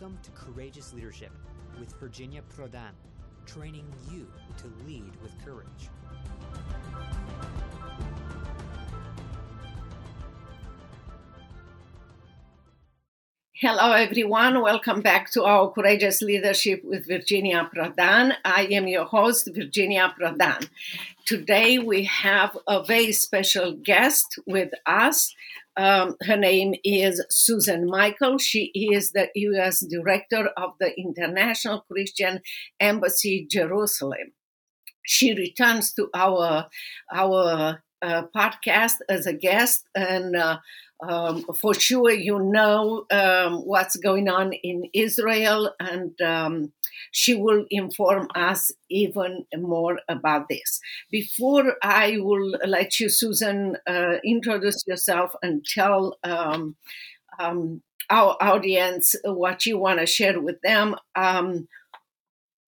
Welcome to Courageous Leadership with Virginia Prodan, training you to lead with courage. Hello, everyone. Welcome back to our Courageous Leadership with Virginia Prodan. I am your host, Virginia Prodan. Today, we have a very special guest with us. Um, her name is Susan Michael. She is the U.S. Director of the International Christian Embassy Jerusalem. She returns to our our uh, podcast as a guest, and uh, um, for sure, you know um, what's going on in Israel, and um, she will inform us even more about this. Before I will let you, Susan, uh, introduce yourself and tell um, um, our audience what you want to share with them.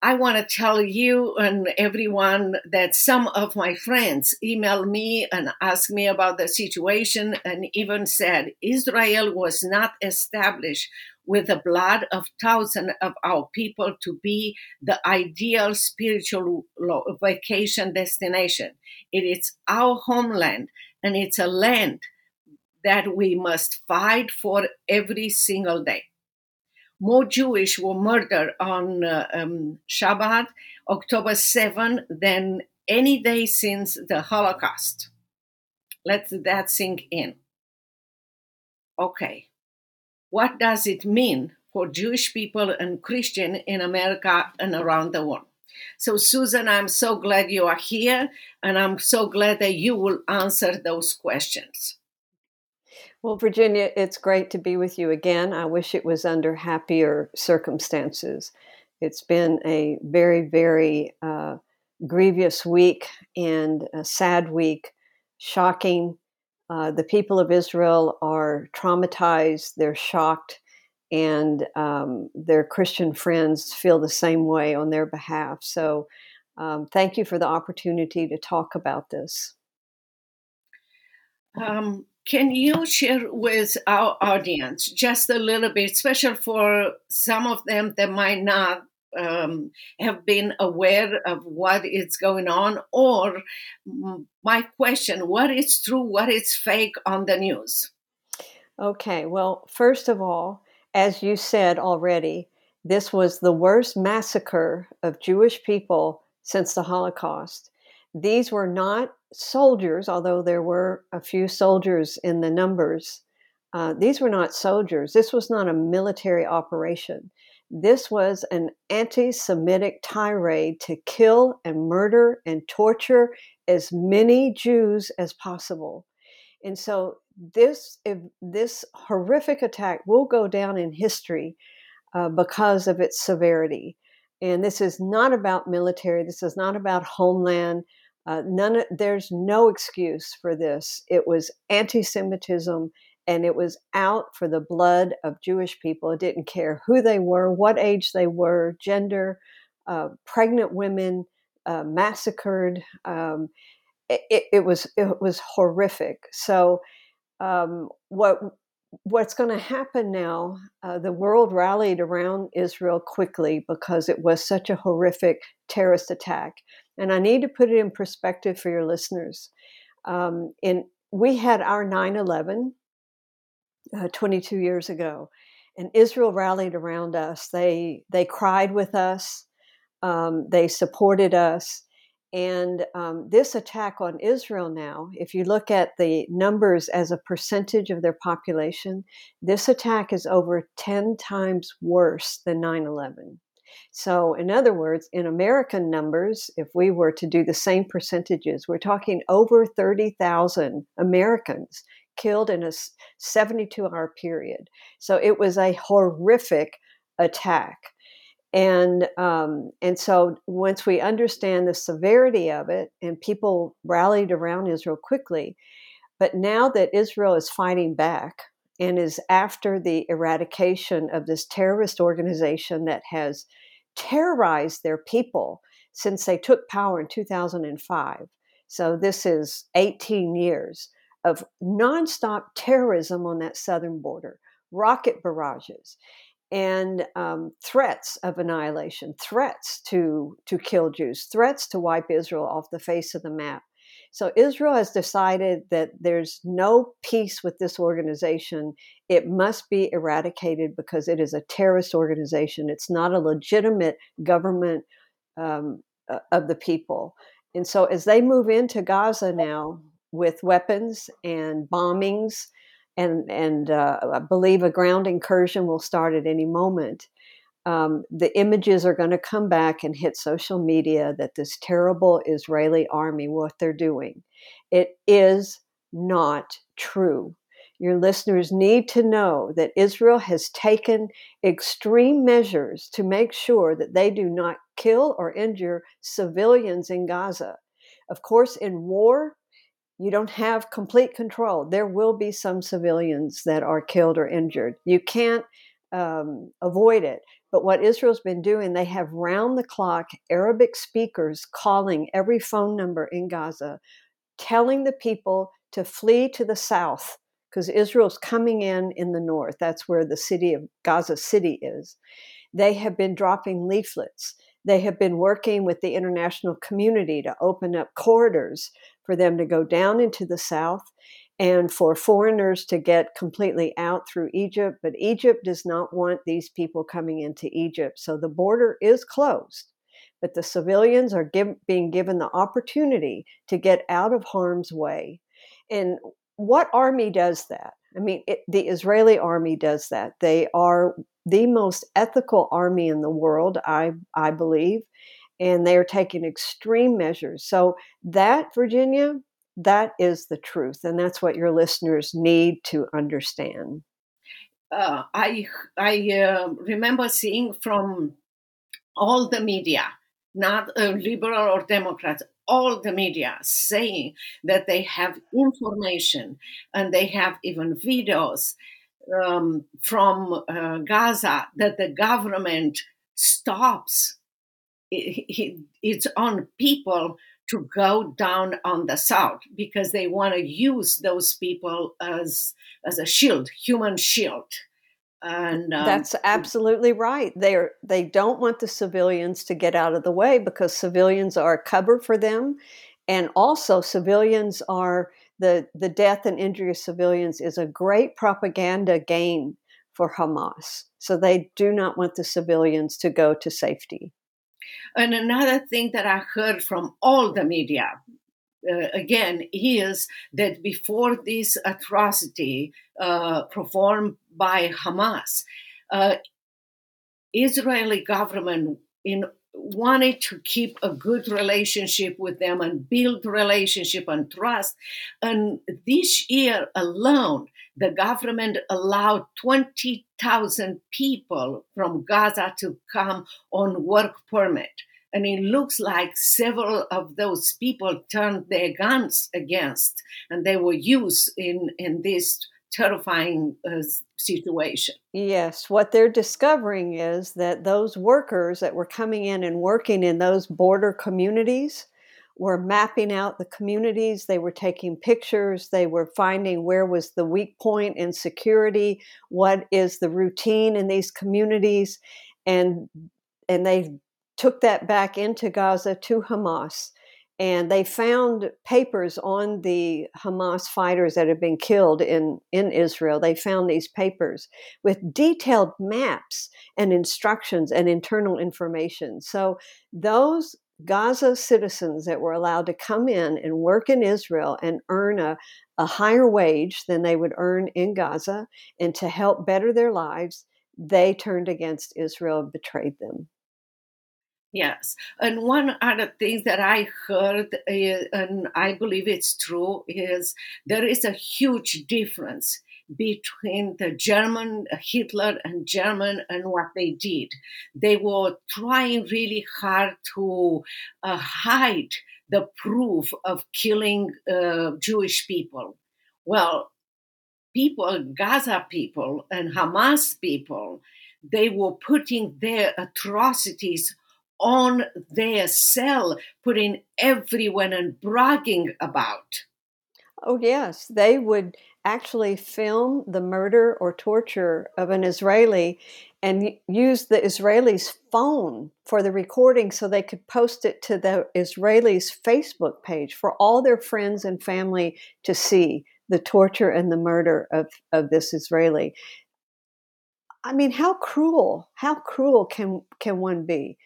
I want to tell you and everyone that some of my friends emailed me and asked me about the situation and even said Israel was not established with the blood of thousands of our people to be the ideal spiritual vacation destination. It is our homeland and it's a land that we must fight for every single day more Jewish were murdered on uh, um, Shabbat, October 7, than any day since the Holocaust. Let that sink in. Okay, what does it mean for Jewish people and Christian in America and around the world? So, Susan, I'm so glad you are here, and I'm so glad that you will answer those questions. Well, Virginia, it's great to be with you again. I wish it was under happier circumstances. It's been a very, very uh, grievous week and a sad week, shocking. Uh, the people of Israel are traumatized, they're shocked, and um, their Christian friends feel the same way on their behalf. So, um, thank you for the opportunity to talk about this. Um, can you share with our audience just a little bit, special for some of them that might not um, have been aware of what is going on, or my question, what is true, what is fake on the news? Okay, well, first of all, as you said already, this was the worst massacre of Jewish people since the Holocaust. These were not soldiers, although there were a few soldiers in the numbers. Uh, these were not soldiers. This was not a military operation. This was an anti Semitic tirade to kill and murder and torture as many Jews as possible. And so this, this horrific attack will go down in history uh, because of its severity. And this is not about military, this is not about homeland. Uh, none there's no excuse for this. It was anti-Semitism, and it was out for the blood of Jewish people. It didn't care who they were, what age they were, gender, uh, pregnant women uh, massacred. Um, it, it, was it was horrific. So um, what what's going to happen now? Uh, the world rallied around Israel quickly because it was such a horrific terrorist attack. And I need to put it in perspective for your listeners. Um, we had our 9/11 uh, 22 years ago, and Israel rallied around us. They they cried with us. Um, they supported us. And um, this attack on Israel now, if you look at the numbers as a percentage of their population, this attack is over 10 times worse than 9 11. So, in other words, in American numbers, if we were to do the same percentages, we're talking over 30,000 Americans killed in a 72 hour period. So, it was a horrific attack. And um, and so once we understand the severity of it, and people rallied around Israel quickly, but now that Israel is fighting back and is after the eradication of this terrorist organization that has terrorized their people since they took power in 2005. So this is 18 years of nonstop terrorism on that southern border, rocket barrages. and um, threats of annihilation, threats to to kill Jews, threats to wipe Israel off the face of the map. So Israel has decided that there's no peace with this organization. It must be eradicated because it is a terrorist organization. It's not a legitimate government um, of the people. And so as they move into Gaza now with weapons and bombings, and and uh, I believe a ground incursion will start at any moment um, the images are going to come back and hit social media that this terrible Israeli army, what they're doing. It is not true. Your listeners need to know that Israel has taken extreme measures to make sure that they do not kill or injure civilians in Gaza. Of course, in war, you don't have complete control. There will be some civilians that are killed or injured. You can't um, avoid it. But what Israel's been doing, they have round the clock Arabic speakers calling every phone number in Gaza, telling the people to flee to the south because Israel's coming in in the north. That's where the city of Gaza City is. They have been dropping leaflets. They have been working with the international community to open up corridors for them to go down into the south and for foreigners to get completely out through Egypt. But Egypt does not want these people coming into Egypt. So the border is closed. But the civilians are give, being given the opportunity to get out of harm's way. And what army does that? I mean, it, the Israeli army does that. They are the most ethical army in the world, I, I believe, and they are taking extreme measures. So, that, Virginia, that is the truth, and that's what your listeners need to understand. Uh, I I uh, remember seeing from all the media, not uh, liberal or Democrats, all the media saying that they have information and they have even videos um, from uh, Gaza that the government stops it, it, its own people to go down on the south because they want to use those people as as a shield, human shield. And um, that's absolutely right. They're they don't want the civilians to get out of the way because civilians are a cover for them, and also civilians are the the death and injury of civilians is a great propaganda gain for Hamas. So they do not want the civilians to go to safety. And another thing that I heard from all the media, uh, again, is that before this atrocity uh, performed by Hamas, uh, Israeli government in wanted to keep a good relationship with them and build relationship and trust. And this year alone, the government allowed 20,000 people from Gaza to come on work permit. And it looks like several of those people turned their guns against, and they were used in, in this terrifying uh, situation. Yes, what they're discovering is that those workers that were coming in and working in those border communities were mapping out the communities, they were taking pictures, they were finding where was the weak point in security, what is the routine in these communities and and they took that back into Gaza to Hamas and they found papers on the Hamas fighters that had been killed in, in Israel. They found these papers with detailed maps and instructions and internal information. So those Gaza citizens that were allowed to come in and work in Israel and earn a, a higher wage than they would earn in Gaza and to help better their lives, they turned against Israel and betrayed them. Yes. And one other thing that I heard, uh, and I believe it's true, is there is a huge difference between the German, Hitler and German, and what they did. They were trying really hard to uh, hide the proof of killing uh, Jewish people. Well, people, Gaza people, and Hamas people, they were putting their atrocities on their cell, putting everyone and bragging about. Oh, yes. They would actually film the murder or torture of an Israeli and use the Israelis' phone for the recording so they could post it to the Israelis' Facebook page for all their friends and family to see the torture and the murder of, of this Israeli. I mean, how cruel, how cruel can, can one be?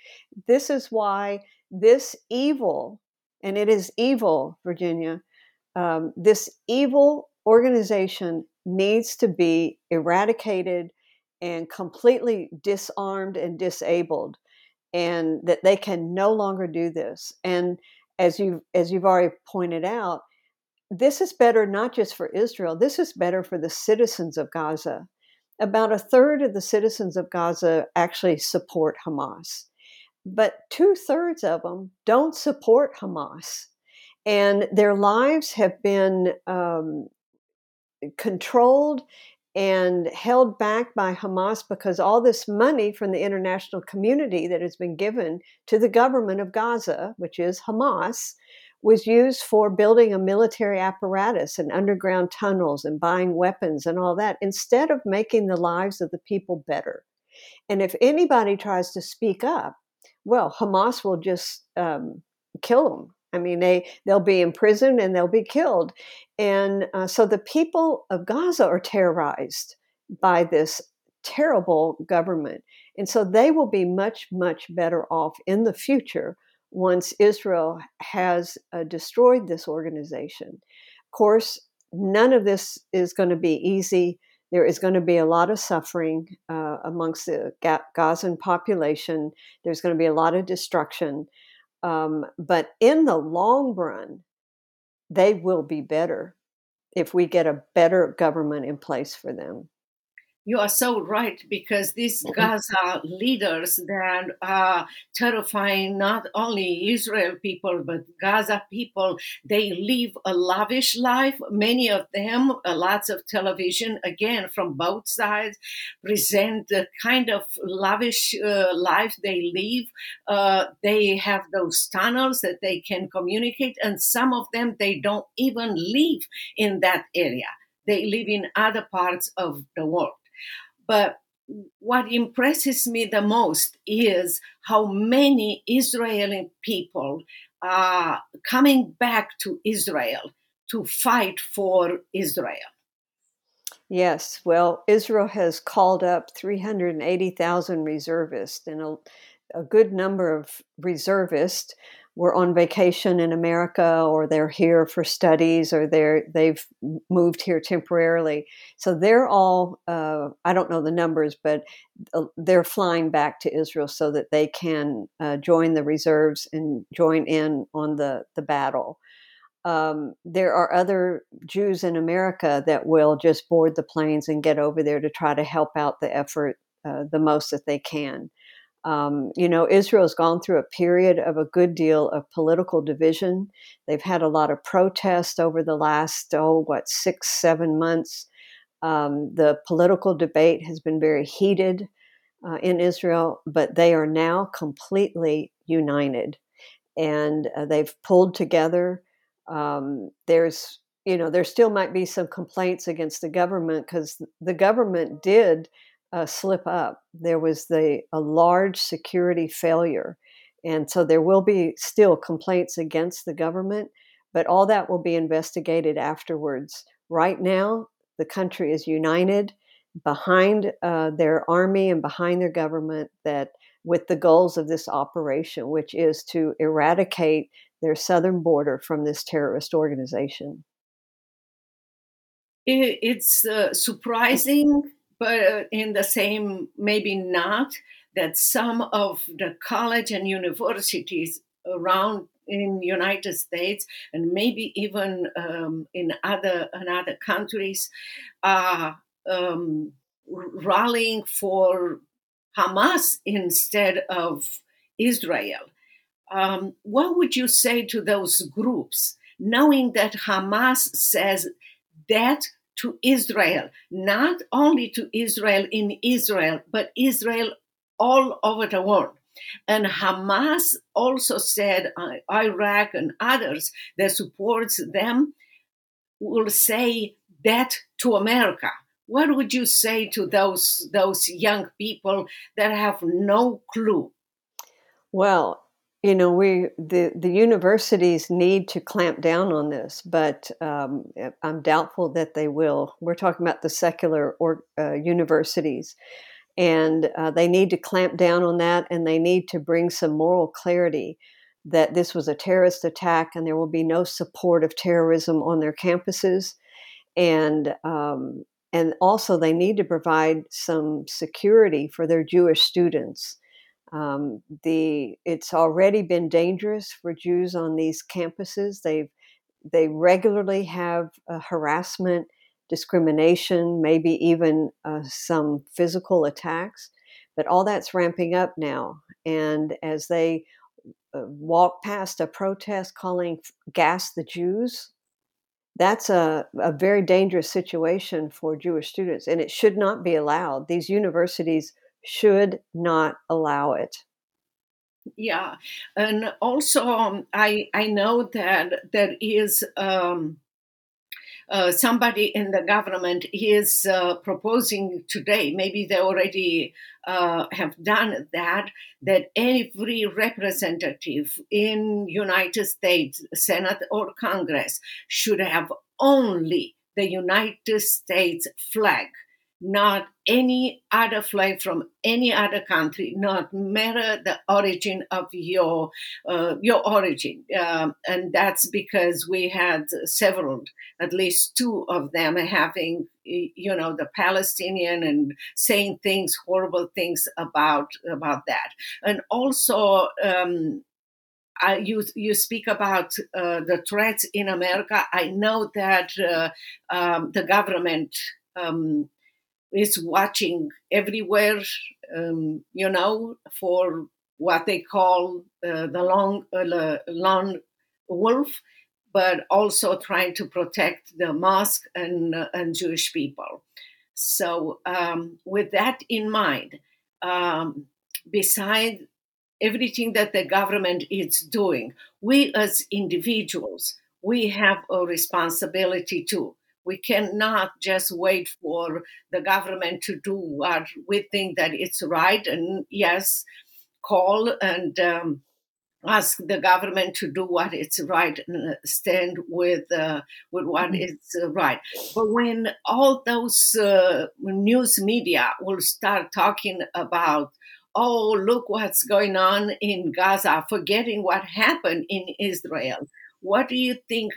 This is why this evil, and it is evil, Virginia, um, this evil organization needs to be eradicated and completely disarmed and disabled and that they can no longer do this. And as you as you've already pointed out this is better not just for Israel this is better for the citizens of Gaza. About a third of the citizens of Gaza actually support Hamas but two thirds of them don't support Hamas. And their lives have been um, controlled and held back by Hamas because all this money from the international community that has been given to the government of Gaza, which is Hamas, was used for building a military apparatus and underground tunnels and buying weapons and all that instead of making the lives of the people better. And if anybody tries to speak up, well, Hamas will just um, kill them I mean, they they'll be imprisoned and they'll be killed, and uh, so the people of Gaza are terrorized by this terrible government, and so they will be much much better off in the future once Israel has uh, destroyed this organization. Of course, none of this is going to be easy. There is going to be a lot of suffering uh, amongst the Gazan population. There's going to be a lot of destruction. Um, but in the long run, they will be better if we get a better government in place for them. You are so right because these mm-hmm. Gaza leaders that are terrifying not only Israel people but Gaza people. They live a lavish life. Many of them, uh, lots of television, again from both sides, present the kind of lavish uh, life they live. Uh, they have those tunnels that they can communicate, and some of them they don't even live in that area. They live in other parts of the world. But what impresses me the most is how many Israeli people are coming back to Israel to fight for Israel. Yes, well, Israel has called up 380,000 reservists, and a, a good number of reservists were on vacation in America or they're here for studies or they're they've moved here temporarily. So they're all uh, I don't know the numbers, but uh, they're flying back to Israel so that they can uh, join the reserves and join in on the the battle. Um, there are other Jews in America that will just board the planes and get over there to try to help out the effort uh, the most that they can. Um, you know, Israel's gone through a period of a good deal of political division. They've had a lot of protest over the last, oh, what, six, seven months. Um, the political debate has been very heated uh, in Israel, but they are now completely united and uh, they've pulled together. Um, there's, you know, there still might be some complaints against the government because the government did uh, slip up. There was the a large security failure, and so there will be still complaints against the government, but all that will be investigated afterwards. Right now, the country is united behind uh, their army and behind their government that with the goals of this operation, which is to eradicate their southern border from this terrorist organization. It's uh, surprising but uh, in the same, maybe not, that some of the college and universities around in United States and maybe even um, in other in other countries are um, rallying for Hamas instead of Israel. Um, what would you say to those groups, knowing that Hamas says that to Israel, not only to Israel in Israel, but Israel all over the world. And Hamas also said, uh, Iraq and others that supports them will say debt to America. What would you say to those those young people that have no clue? Well, you know, we the the universities need to clamp down on this, but um, I'm doubtful that they will. We're talking about the secular or uh, universities, and uh, they need to clamp down on that, and they need to bring some moral clarity that this was a terrorist attack, and there will be no support of terrorism on their campuses, and um, and also they need to provide some security for their Jewish students. Um, the it's already been dangerous for Jews on these campuses. They've they regularly have uh, harassment, discrimination, maybe even uh, some physical attacks. But all that's ramping up now, and as they uh, walk past a protest calling "Gas the Jews," that's a, a very dangerous situation for Jewish students, and it should not be allowed. These universities should not allow it. Yeah, and also um, I I know that there is um, uh, somebody in the government is uh, proposing today, maybe they already uh, have done that, that every representative in United States, Senate or Congress should have only the United States flag not any other flag from any other country, not matter the origin of your uh, your origin, um, and that's because we had several, at least two of them having you know the Palestinian and saying things, horrible things about about that, and also. Um, I, you you speak about uh, the threats in America. I know that uh, um, the government um, is watching everywhere, um, you know, for what they call uh, the long, uh, wolf, but also trying to protect the mosque and, uh, and Jewish people. So, um, with that in mind, um, everything that the government is doing, we as individuals, we have a responsibility too we cannot just wait for the government to do what we think that it's right. And yes, call and um, ask the government to do what it's right and stand with uh, with what mm-hmm. is uh, right. But when all those uh, news media will start talking about oh look what's going on in Gaza, forgetting what happened in Israel, what do you think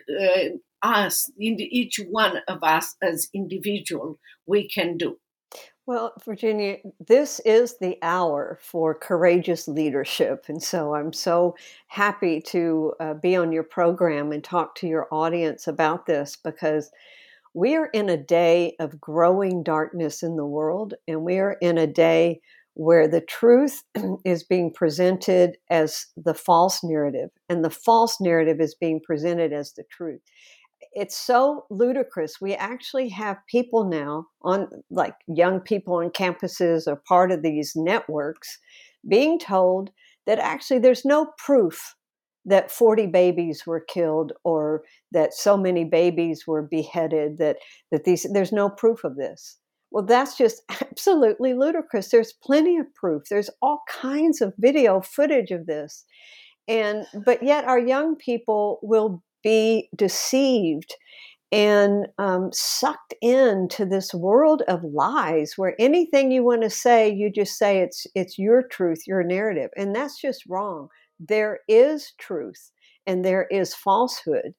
us, each one of us as individual, we can do. Well, Virginia, this is the hour for courageous leadership. And so I'm so happy to uh, be on your program and talk to your audience about this because we are in a day of growing darkness in the world, and we are in a day where the truth is being presented as the false narrative, and the false narrative is being presented as the truth it's so ludicrous. We actually have people now on, like young people on campuses or part of these networks, being told that actually there's no proof that 40 babies were killed or that so many babies were beheaded that that these there's no proof of this. Well that's just absolutely ludicrous. There's plenty of proof. There's all kinds of video footage of this. And but yet our young people will be deceived and um, sucked into this world of lies where anything you want to say you just say it's it's your truth your narrative and that's just wrong. There is truth and there is falsehood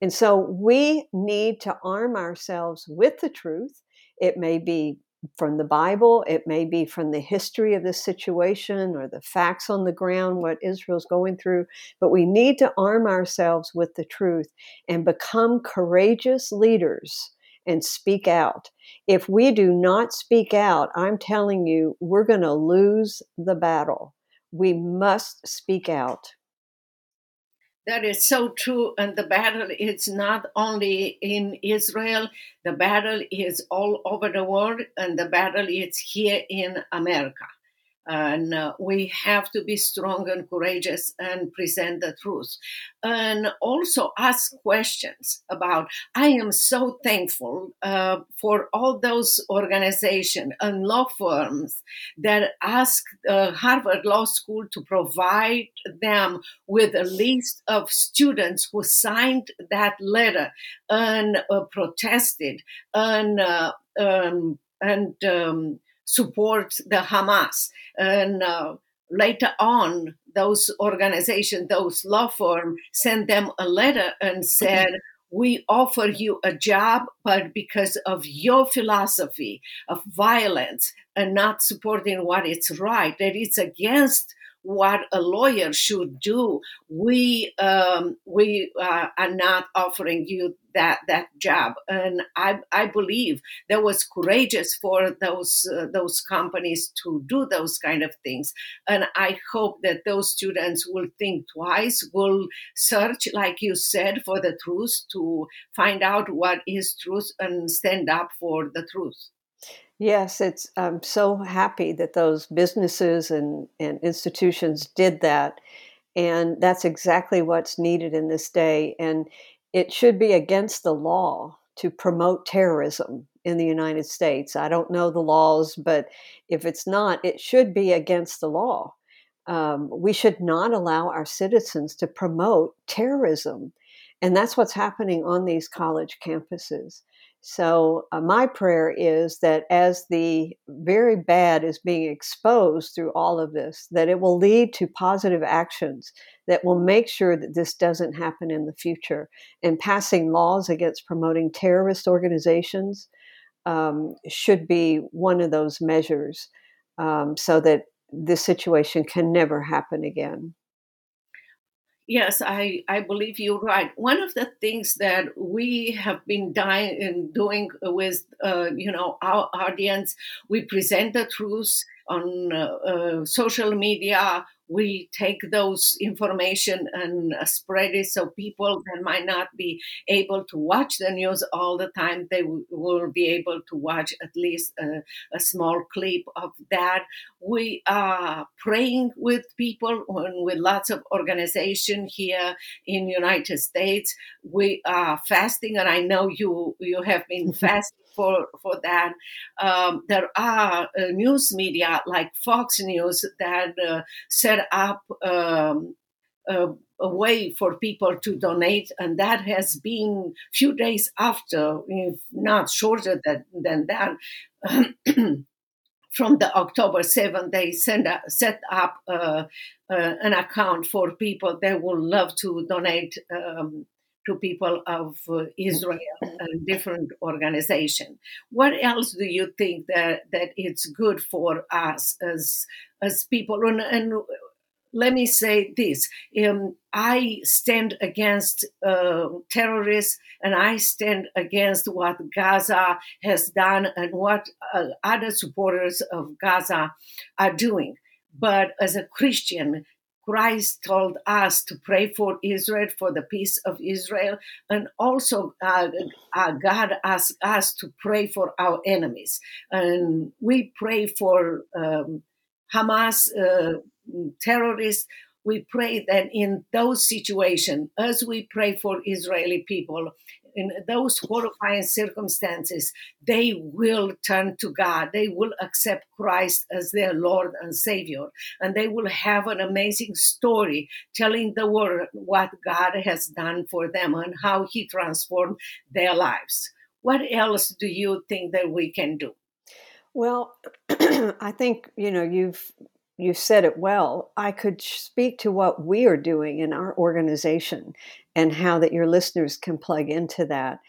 and so we need to arm ourselves with the truth. It may be from the Bible, it may be from the history of the situation or the facts on the ground, what Israel's going through, but we need to arm ourselves with the truth and become courageous leaders and speak out. If we do not speak out, I'm telling you, we're going to lose the battle. We must speak out. That is so true. And the battle is not only in Israel, the battle is all over the world, and the battle is here in America. And uh, we have to be strong and courageous and present the truth. And also ask questions about i am so thankful uh, for all those organizations and law firms that ask uh, harvard law school to provide them with a list of students who signed that letter and uh, protested and uh, um, and um, support the Hamas. And uh, later on, those organizations, those law firms, sent them a letter and said, we offer you a job, but because of your philosophy of violence and not supporting what is right, that it's against what a lawyer should do. We um, we uh, are not offering you that that job, and I I believe that was courageous for those uh, those companies to do those kind of things, and I hope that those students will think twice, will search, like you said, for the truth to find out what is truth and stand up for the truth. Yes, it's. I'm so happy that those businesses and, and institutions did that, and that's exactly what's needed in this day. And it should be against the law to promote terrorism in the United States. I don't know the laws, but if it's not, it should be against the law. Um, we should not allow our citizens to promote terrorism. And that's what's happening on these college campuses. So, uh, my prayer is that as the very bad is being exposed through all of this, that it will lead to positive actions that will make sure that this doesn't happen in the future. And passing laws against promoting terrorist organizations um, should be one of those measures um, so that this situation can never happen again. Yes, I, I believe you're right. One of the things that we have been dying, doing with, uh, you know, our audience, we present the truth on uh, uh, social media we take those information and uh, spread it so people that might not be able to watch the news all the time they w- will be able to watch at least a, a, small clip of that. We are praying with people and with lots of organization here in united states. We are fasting and i know you you have been fasting for for that. Um, there are uh, news media like Fox News that uh, set up. Um, a, a, way for people to donate, and that has been few days after, if not shorter than, than that. from the October 7th, they send a, set up uh, uh, an account for people that would love to donate um, to people of uh, Israel and different organizations. What else do you think that that it's good for us as as people? And, and let me say this: um, I stand against uh, terrorists, and I stand against what Gaza has done and what uh, other supporters of Gaza are doing. But as a Christian, Christ told us to pray for Israel, for the peace of Israel, and also uh, uh, God asked us to pray for our enemies. And we pray for um, Hamas uh, terrorists. We pray that in those situations, as we pray for Israeli people, in those horrifying circumstances, they will turn to God. They will accept Christ as their Lord and Savior. And they will have an amazing story telling the world what God has done for them and how He transformed their lives. What else do you think that we can do? Well, I think, you know, you've you said it well. I could speak to what we are doing in our organization and how that your listeners can plug into that.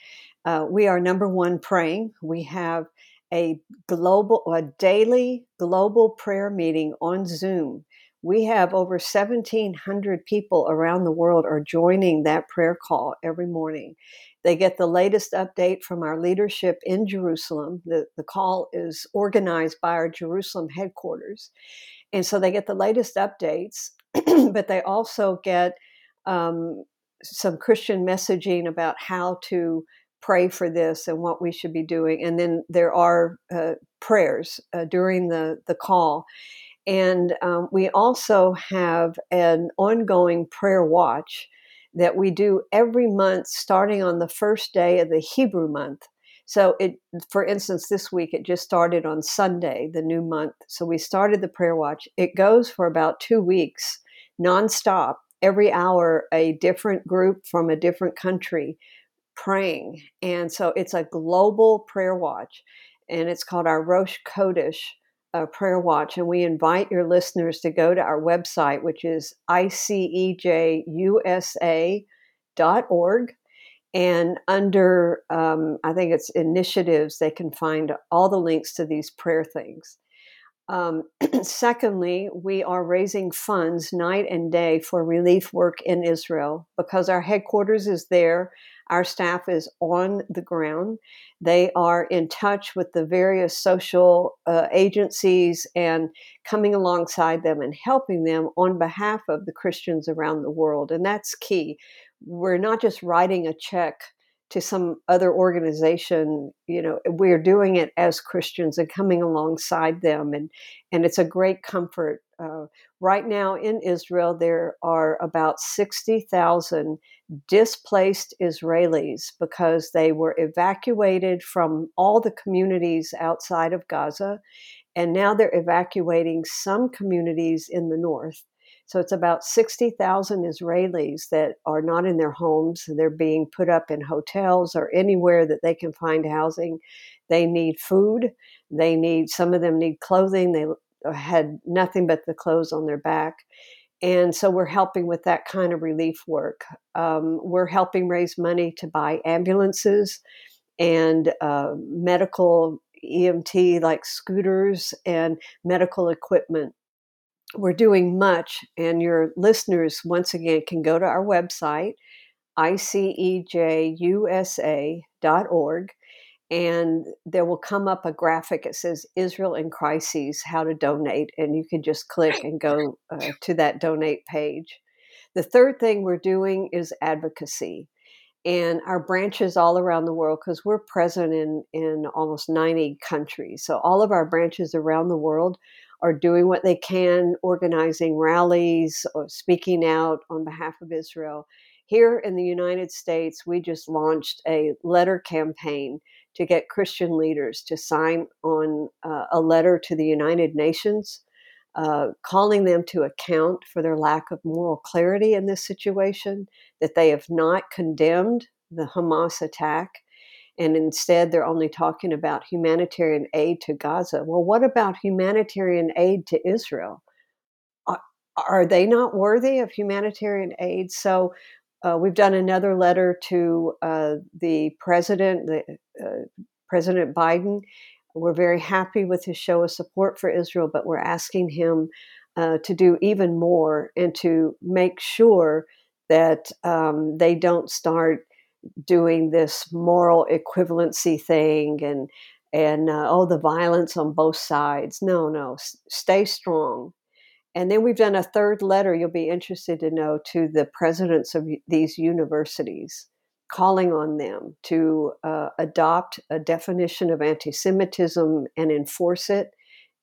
Uh, we are number one praying. We have a global, a daily global prayer meeting on Zoom. We have over 1,700 people around the world are joining that prayer call every morning. They get the latest update from our leadership in Jerusalem. The, the call is organized by our Jerusalem headquarters. And so they get the latest updates, but they also get um, some Christian messaging about how to pray for this and what we should be doing. And then there are uh, prayers uh, during the, the call. And um, we also have an ongoing prayer watch that we do every month starting on the first day of the Hebrew month. So it for instance this week it just started on Sunday, the new month. So we started the prayer watch. It goes for about 2 weeks nonstop. Every hour a different group from a different country praying. And so it's a global prayer watch and it's called our Rosh Chodesh uh, prayer watch, and we invite your listeners to go to our website, which is icejusa.org. And under, um, I think it's initiatives, they can find all the links to these prayer things. Um, secondly, we are raising funds night and day for relief work in Israel because our headquarters is there. Our staff is on the ground. They are in touch with the various social uh, agencies and coming alongside them and helping them on behalf of the Christians around the world. And that's key. We're not just writing a check to some other organization you know we're doing it as christians and coming alongside them and and it's a great comfort uh, right now in israel there are about 60000 displaced israelis because they were evacuated from all the communities outside of gaza and now they're evacuating some communities in the north so it's about 60,000 Israelis that are not in their homes. They're being put up in hotels or anywhere that they can find housing. They need food. They need, some of them need clothing. They had nothing but the clothes on their back. And so we're helping with that kind of relief work. Um, we're helping raise money to buy ambulances and uh, medical EMT like scooters and medical equipment we're doing much, and your listeners, once again, can go to our website, icejusa.org, and there will come up a graphic. It says Israel in Crises, how to donate, and you can just click and go uh, to that donate page. The third thing we're doing is advocacy. And our branches all around the world, because we're present in, in almost 90 countries. So, all of our branches around the world are doing what they can, organizing rallies or speaking out on behalf of Israel. Here in the United States, we just launched a letter campaign to get Christian leaders to sign on uh, a letter to the United Nations, uh, calling them to account for their lack of moral clarity in this situation, that they have not condemned the Hamas attack, and instead they're only talking about humanitarian aid to Gaza. Well, what about humanitarian aid to Israel? Are, are they not worthy of humanitarian aid? So uh, we've done another letter to uh, the president, the, uh, President Biden. We're very happy with his show of support for Israel, but we're asking him uh, to do even more and to make sure that um, they don't start doing this moral equivalency thing and and uh, oh the violence on both sides. No no S- stay strong. And then we've done a third letter you'll be interested to know to the presidents of these universities calling on them to uh, adopt a definition of anti-semitism and enforce it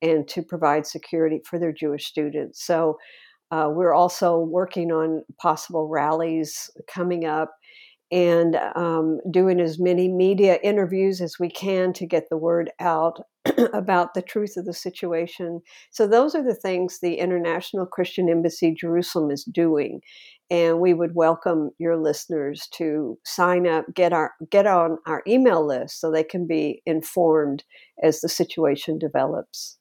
and to provide security for their jewish students. So uh, we're also working on possible rallies coming up and um, doing as many media interviews as we can to get the word out about the truth of the situation. So, those are the things the International Christian Embassy Jerusalem is doing. And we would welcome your listeners to sign up, get our get on our email list so they can be informed as the situation develops.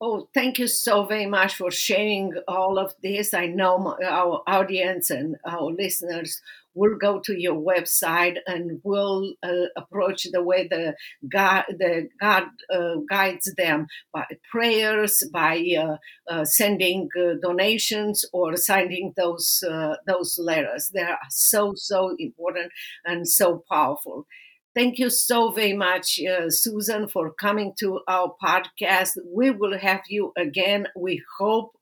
Oh, thank you so very much for sharing all of this. I know our audience and our listeners will go to your website and we'll uh, approach the way the God, the God uh, guides them by prayers, by uh, uh sending uh, donations, or signing those those letters. They are so so important and so powerful. Thank you so very much, uh, Susan, for coming to our podcast. We will have you again. We hope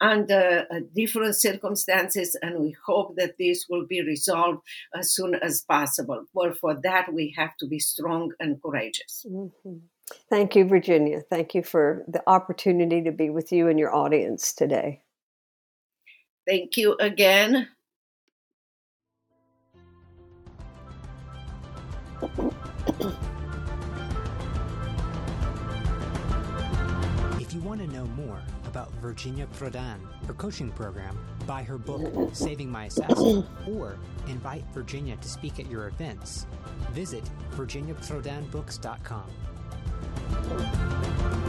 under uh, different circumstances, and we hope that this will be resolved as soon as possible. Well, for that, we have to be strong and courageous. Mm-hmm. Thank you, Virginia. Thank you for the opportunity to be with you and your audience today. Thank you again. If you want to know more about Virginia Prodan, her coaching program, buy her book, Saving My Assassin, or invite Virginia to speak at your events, visit virginiaprodanbooks.com.